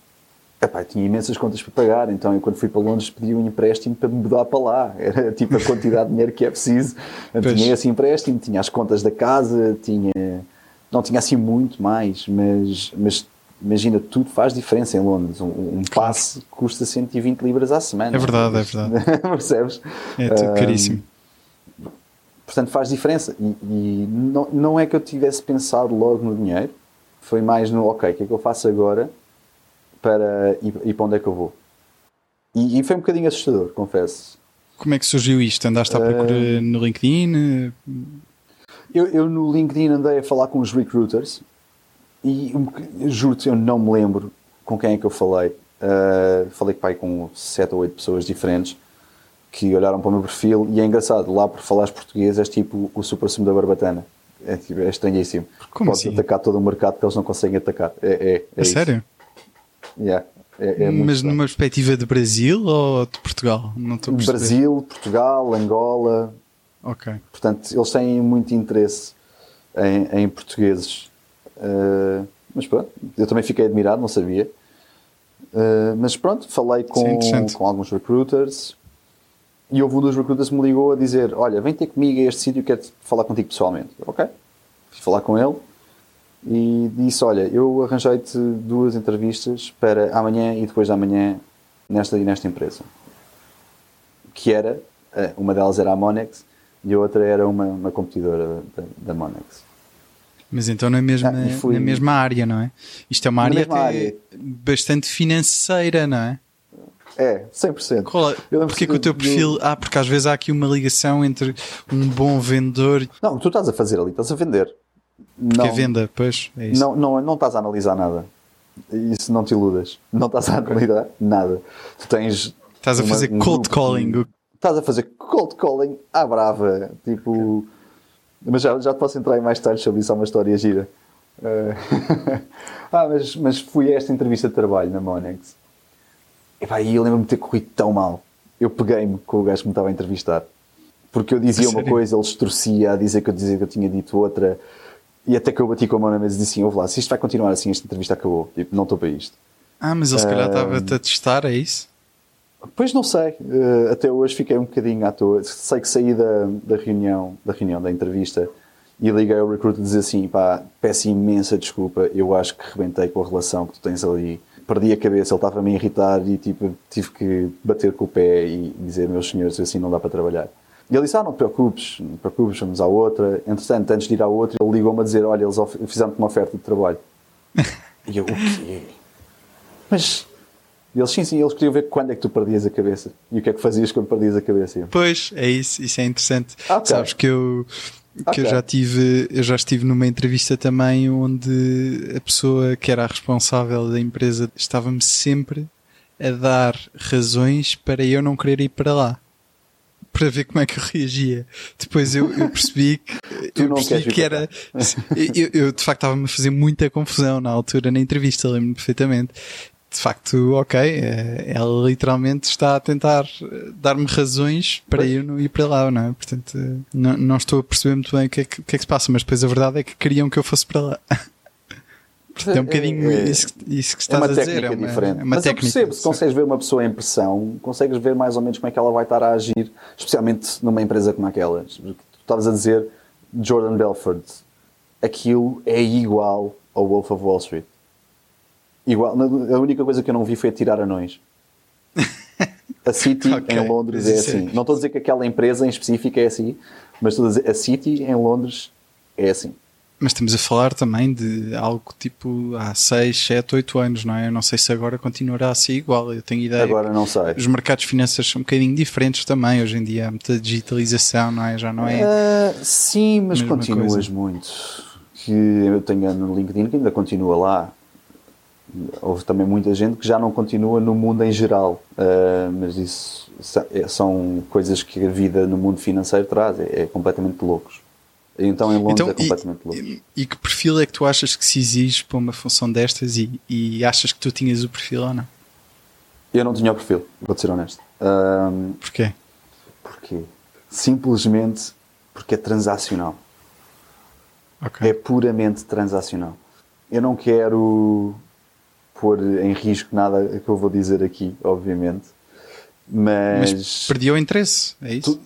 Epá, tinha imensas contas para pagar, então eu quando fui para Londres pedi um empréstimo para me mudar para lá. Era tipo a quantidade de dinheiro que é preciso. Pois. tinha esse empréstimo, tinha as contas da casa, tinha. Não tinha assim muito mais, mas, mas imagina, tudo faz diferença em Londres. Um, um passe custa 120 libras à semana. É verdade, é verdade. Percebes? É tudo caríssimo. Portanto, faz diferença. E, e não, não é que eu tivesse pensado logo no dinheiro, foi mais no, ok, o que é que eu faço agora para e, e para onde é que eu vou? E, e foi um bocadinho assustador, confesso. Como é que surgiu isto? Andaste à procura Ah. no LinkedIn? Eu, eu no LinkedIn andei a falar com os recruiters e um juro-te, eu não me lembro com quem é que eu falei. Ah, falei pai, com sete ou oito pessoas diferentes que olharam para o meu perfil e é engraçado, lá por falares português és tipo o super sumo da barbatana. É, tipo, é estranhíssimo. Como Podes assim? atacar todo o mercado que eles não conseguem atacar. É, é, é isso. sério? Yeah. É, é Mas numa perspectiva de Brasil ou de Portugal? Não estou a. Brasil, Portugal, Angola, Ok. Portanto, eles têm muito interesse em, em portugueses. Uh, mas pronto, eu também fiquei admirado, não sabia. Uh, mas pronto, falei Sim, com, interessante. com alguns recruiters e houve um dos recruiters que me ligou a dizer: Olha, vem ter comigo a este sítio, quero falar contigo pessoalmente. Ok, fui falar com ele e disse: Olha, eu arranjei-te duas entrevistas para amanhã e depois de amanhã nesta e nesta empresa. Que era, eh, uma delas era a Monex e a outra era uma, uma competidora da, da Monex. Mas então na mesma, Ah, fui- na mesma área, não é? Isto é uma área, área. bastante financeira, não é? É, 100%. Qual é? Eu Porque que o teu perfil. Ah, porque às vezes há aqui uma ligação entre um bom vendedor Não, tu estás a fazer ali, estás a vender. E Não, a venda, pois. É isso. não, não, não estás a analisar nada. Isso não te iludas. Não estás a analisar nada. Tu tens. Estás a uma- fazer um cold grupo calling. Estás a fazer cold calling à brava. Tipo. Mas já, já te posso entrar em mais detalhes sobre isso, há uma história gira. Eh, ah, mas, mas fui a esta entrevista de trabalho na Monex. E pá, eu lembro-me de ter corrido tão mal. Eu peguei-me com o gajo que me estava a entrevistar. Porque eu dizia uma coisa, ele distorcia a dizer que eu dizia que eu tinha dito outra. E até que eu bati com a mão na mesa e disse assim: ouve lá, se isto vai continuar assim, esta entrevista acabou. Tipo, não estou para isto. Ah, mas ele se calhar estava-te a testar, é isso? Pois não sei, eh, até hoje fiquei um bocadinho à toa. Sei que saí da, da reunião, da reunião, da entrevista, e liguei ao recruiter e dizer assim: pá, peço imensa desculpa, eu acho que rebentei com a relação que tu tens ali. Perdi a cabeça, ele estava-me a irritar e tipo, tive que bater com o pé e dizer: meus senhores, assim não dá para trabalhar. E ele disse: ah, não te preocupes, não te preocupes, vamos à outra. Entretanto, antes de ir à outra, ele ligou-me a dizer: olha, eles fizeram-te uma oferta de trabalho. e eu: o quê? Mas. E eles, sim, sim, eles queriam ver quando é que tu perdias a cabeça e o que é que fazias quando perdias a cabeça. Eu, Pois, é isso, isso é interessante. Ok. Sabes que eu que eu Ok. já tive, eu já estive numa entrevista também onde a pessoa que era a responsável da empresa estava-me sempre a dar razões para eu não querer ir para lá. Para ver como é que eu reagia. Depois eu, eu percebi que, eu percebi que era, eu, eu de facto estava-me a fazer muita confusão na altura na entrevista, lembro-me perfeitamente. De facto, ok, eh, ela literalmente está a tentar eh, dar-me razões para Pois. eu não ir para lá, não é? Portanto, eh, não, não estou a perceber muito bem o que, é que, o que é que se passa, mas depois a verdade é que queriam que eu fosse para lá. É um bocadinho é, isso, isso que estás é uma a técnica dizer. É uma, diferente. É uma Mas técnica, eu percebo, se consegues ver uma pessoa em pressão, consegues ver mais ou menos como é que ela vai estar a agir, especialmente numa empresa como aquela. Tu estavas a dizer Jordan Belford. Aquilo é igual ao Wolf of Wall Street. Igual, a única coisa que eu não vi foi tirar anões. A City okay, em Londres é assim. É... Não estou a dizer que aquela empresa em específico é assim, mas estou a dizer a City em Londres é assim. Mas estamos a falar também de algo tipo há 6, 7, 8 anos, não é? Eu não sei se agora continuará a ser igual. Eu tenho ideia. Agora não sei. Os mercados financeiros são um bocadinho diferentes também. Hoje em dia há muita digitalização, não é? Já não é. Uh, sim, mas continuas coisa. muito. Que eu tenho no LinkedIn que ainda continua lá. Houve também muita gente que já não continua no mundo em geral. Uh, mas isso são coisas que a vida no mundo financeiro traz. É, é completamente loucos. Então em Londres então, é completamente louco. E, e, que perfil é que tu achas que se exige para uma função destas e, e achas que tu tinhas o perfil ou não? Eu não tinha o perfil, vou-te ser honesto. Um, Porquê? Porquê? Simplesmente porque é transacional. Okay. É puramente transacional. Eu não quero pôr em risco nada que eu vou dizer aqui, obviamente. Mas, mas perdi o interesse, é isso?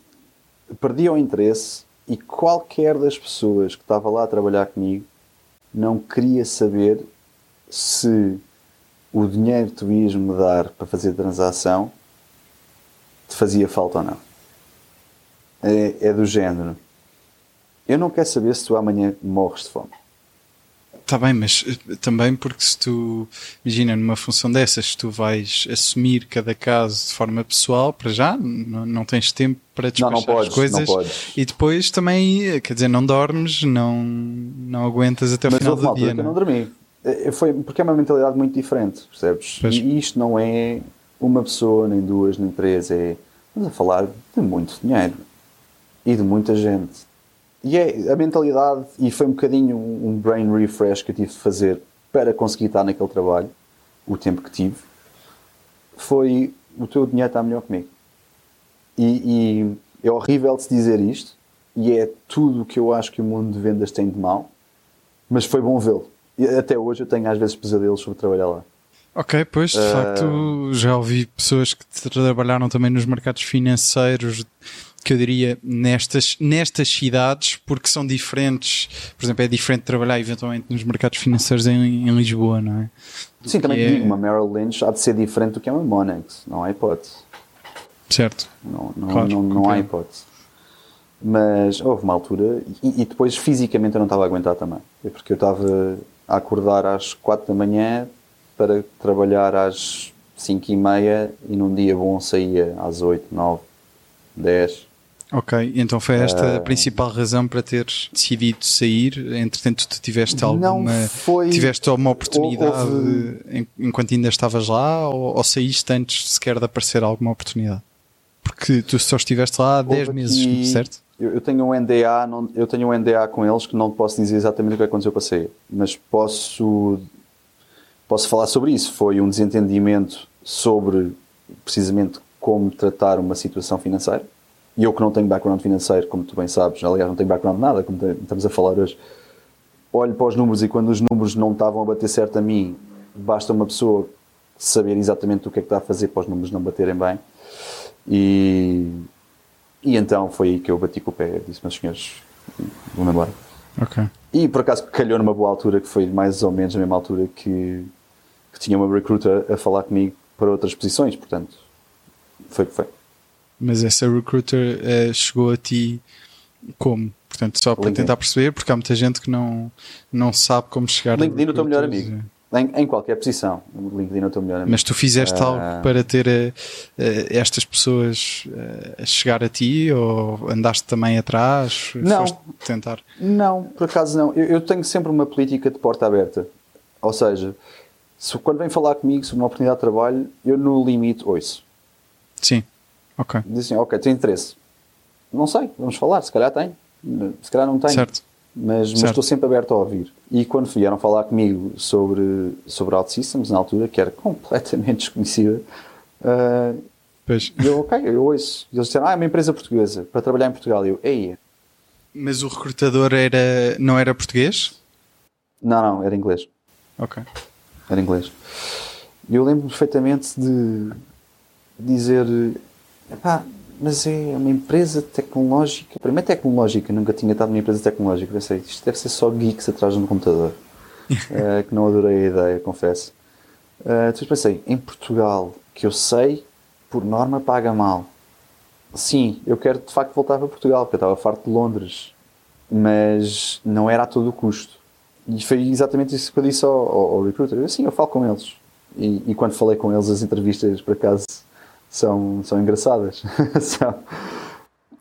Tu, perdi o interesse e qualquer das pessoas que estava lá a trabalhar comigo não queria saber se o dinheiro que tu ias me dar para fazer a transação te fazia falta ou não. É, é do género. Eu não quero saber se tu amanhã morres de fome. Está bem, mas eh, também porque se tu, imagina, numa função dessas, tu vais assumir cada caso de forma pessoal, para já, não, não tens tempo para despachar não, não podes, as coisas. Não. E depois também, eh, quer dizer, não dormes, não, não aguentas até o mas final do dia. Mas eu não dormi. Eh, foi, porque é uma mentalidade muito diferente, percebes? Pois. E isto não é uma pessoa, nem duas, nem três, é... Estamos a falar de muito dinheiro. E de muita gente e é a mentalidade, e foi um bocadinho um brain refresh que eu tive de fazer para conseguir estar naquele trabalho, o tempo que tive, foi o teu dinheiro está melhor comigo. E, e é horrível se dizer isto, e é tudo o que eu acho que o mundo de vendas tem de mal, mas foi bom vê-lo. E até hoje eu tenho às vezes pesadelos sobre trabalhar lá. Ok, pois de uh... facto já ouvi pessoas que trabalharam também nos mercados financeiros que eu diria nestas, nestas cidades, porque são diferentes. Por exemplo, é diferente trabalhar eventualmente nos mercados financeiros em, em Lisboa, não é? Do Sim, também é... digo, uma Merrill Lynch há de ser diferente do que é uma Monex, não há hipótese. Certo. Não, não, claro, não, não há hipótese. Mas houve uma altura, e, e, depois fisicamente eu não estava a aguentar também. É porque eu estava a acordar às 4 da manhã para trabalhar às 5 e meia e num dia bom saía às 8, 9, 10 Ok, então foi esta a principal razão para teres decidido sair? Entretanto, tu tiveste alguma, foi, tiveste alguma oportunidade houve, enquanto ainda estavas lá ou, ou, saíste antes sequer de aparecer alguma oportunidade? Porque tu só estiveste lá há 10 meses, aqui, certo? Eu, eu, tenho um NDA, não, eu tenho um NDA com eles que não posso dizer exatamente o que aconteceu para sair, mas posso, posso falar sobre isso. Foi um desentendimento sobre precisamente como tratar uma situação financeira e eu que não tenho background financeiro, como tu bem sabes, aliás não tenho background nada, como estamos a falar hoje, olho para os números e quando os números não estavam a bater certo a mim, basta uma pessoa saber exatamente o que é que está a fazer para os números não baterem bem. E, e então foi aí que eu bati com o pé e disse, meus senhores, vou-me embora. Okay. E por acaso calhou numa boa altura, que foi mais ou menos na mesma altura que, que tinha uma recruiter a falar comigo para outras posições, portanto, foi o que foi. Mas essa recruiter uh, chegou a ti como? Portanto, só para LinkedIn. tentar perceber, porque há muita gente que não, não sabe como chegar LinkedIn é o teu melhor amigo. Em, em, qualquer posição. LinkedIn é o teu melhor amigo. Mas tu fizeste uh... algo para ter uh, estas pessoas a chegar a ti ou andaste também atrás? Não. tentar? Não, por acaso não. Eu, eu, tenho sempre uma política de porta aberta. Ou seja, se, quando vem falar comigo sobre uma oportunidade de trabalho, eu no limite ouço. Sim. Ok. Dizem, ok, tem interesse. Não sei, vamos falar, se calhar tem, se calhar não tem. Certo. Mas, mas estou sempre aberto a ouvir. E quando vieram falar comigo sobre, sobre OutSystems, na altura, que era completamente desconhecida, uh, pois. eu, ok, eu ouço. Eles disseram, ah, é uma empresa portuguesa, para trabalhar em Portugal. E eu, ei. Mas o recrutador era, não era português? Não, não, era inglês. Ok. Era inglês. E eu lembro perfeitamente de dizer: pá, mas é uma empresa tecnológica. Primeiro tecnológica, nunca tinha estado numa empresa tecnológica. Pensei, isto deve ser só geeks atrás de um computador. uh, que não adorei a ideia, confesso. Uh, depois pensei, em Portugal, que eu sei, por norma, paga mal. Sim, eu quero de facto voltar para Portugal, porque eu estava farto de Londres. Mas não era a todo o custo. E foi exatamente isso que eu disse ao, ao, ao recruiter. Eu, sim, eu falo com eles. E, e, quando falei com eles, as entrevistas, por acaso, são, são engraçadas. são...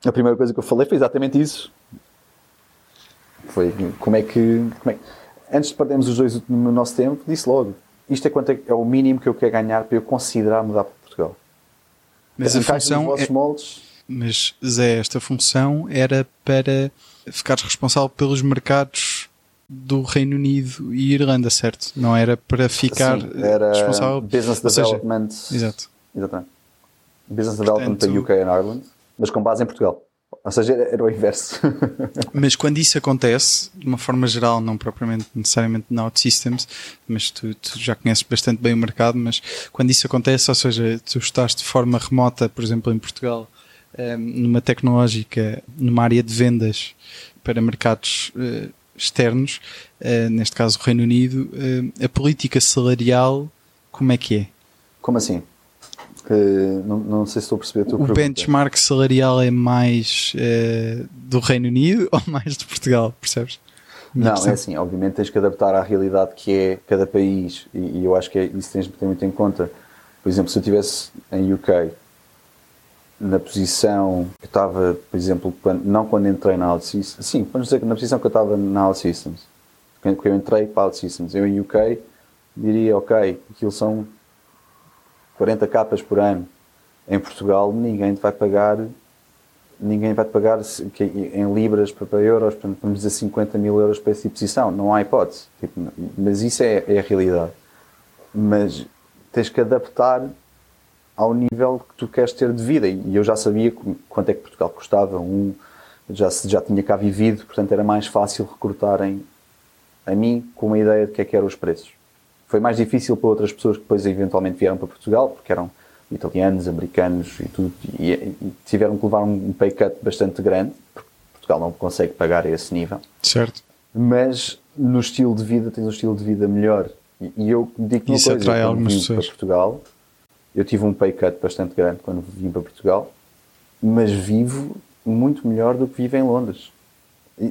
A primeira coisa que eu falei foi exatamente isso. Foi como é que. Como é... Antes de perdermos os dois no nosso tempo, disse logo: isto é quanto é, é o mínimo que eu quero ganhar para eu considerar mudar para Portugal. Mas a função. É... Moldes... Mas, Zé, esta função era para ficares responsável pelos mercados do Reino Unido e Irlanda, certo? Não era para ficar Sim, era responsável. Business Development. Seja, exato. Exatamente. Business Development Portanto, UK and Ireland, mas com base em Portugal. Ou seja, era o inverso. mas quando isso acontece, de uma forma geral, não propriamente necessariamente na OutSystems, mas tu, tu, já conheces bastante bem o mercado, mas quando isso acontece, ou seja, tu estás de forma remota, por exemplo, em Portugal, um, numa tecnológica, numa área de vendas para mercados uh, externos, uh, neste caso o Reino Unido, a política salarial, como é que é? Como assim? Não, não sei se estou a perceber a tua O pergunta. benchmark salarial é mais uh, do Reino Unido ou mais de Portugal, percebes? Não, é assim, obviamente tens que adaptar à realidade que é cada país e, e eu acho que é, isso tens de ter muito em conta. Por exemplo, se eu estivesse em UK na posição que eu estava, por exemplo, quando, não quando entrei na OutSystems, sim, vamos dizer que na posição que eu estava na OutSystems, quando eu entrei para a OutSystems, eu em UK diria, ok, aquilo são 40 capas por ano. Em Portugal ninguém te vai pagar ninguém vai pagar em libras para euros, portanto, vamos dizer 50 mil euros para essa posição. Não há hipótese. Tipo, mas isso é, é, a realidade. Mas tens que adaptar ao nível que tu queres ter de vida. E eu já sabia quanto é que Portugal custava. Um, já, já tinha cá vivido, portanto era mais fácil recrutarem a mim com uma ideia de que é que eram os preços. Foi mais difícil para outras pessoas que depois eventualmente vieram para Portugal, porque eram italianos, americanos e tudo, e, e tiveram que levar um pay cut bastante grande, porque Portugal não consegue pagar a esse nível. Certo. Mas no estilo de vida tens um estilo de vida melhor. E, e eu digo uma Isso coisa, atrai algumas pessoas. para Portugal, eu tive um pay cut bastante grande quando vim para Portugal, mas vivo muito melhor do que vivo em Londres.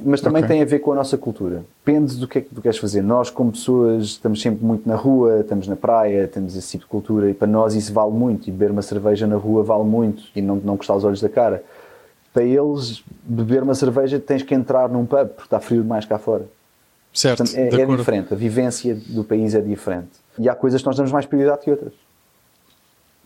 Mas também Ok. tem a ver com a nossa cultura. Depende do que é que tu queres fazer. Nós, como pessoas, estamos sempre muito na rua, estamos na praia, temos esse tipo de cultura e para nós isso vale muito. E beber uma cerveja na rua vale muito e não, não custar os olhos da cara. Para eles, beber uma cerveja tens que entrar num pub porque está frio demais cá fora. Certo, Portanto, é, é diferente. A vivência do país é diferente. E há coisas que nós damos mais prioridade que outras.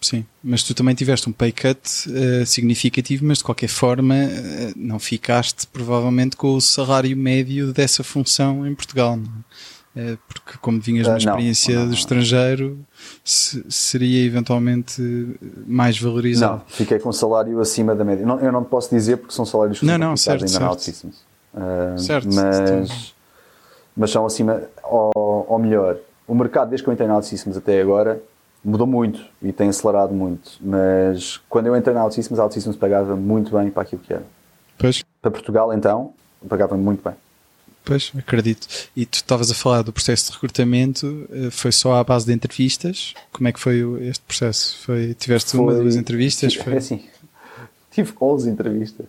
Sim, mas tu também tiveste um pay cut eh, significativo, mas de qualquer forma eh, não ficaste provavelmente com o salário médio dessa função em Portugal, não? Eh, porque como vinhas de uma Ah, não, experiência não, do não. estrangeiro, se- seria eventualmente mais valorizado. Não, fiquei com um salário acima da média. Não, eu não te posso dizer porque são salários que Não, não, certo, ainda na certo. Ah, Certo, mas, mas são acima, ou, ou melhor, o mercado desde que eu entrei na OutSystems até agora mudou muito e tem acelerado muito. Mas quando eu entrei na OutSystems, a OutSystems pagava muito bem para aquilo que era. Pois, Para Portugal, então, pagava muito bem. pois, acredito. E tu estavas a falar do processo de recrutamento, eh, foi só à base de entrevistas? Como é que foi este processo? Foi, tiveste uma, Foi- duas entrevistas? tive- Foi É assim, tive 11 entrevistas.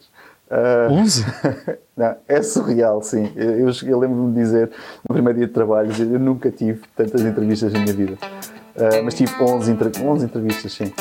Ah, 11? Não, é surreal, sim. Eu, eu, lembro-me de dizer no primeiro dia de trabalho, eu nunca tive tantas entrevistas na minha vida. Ah, mas tive 11, entre- 11 entrevistas, sim.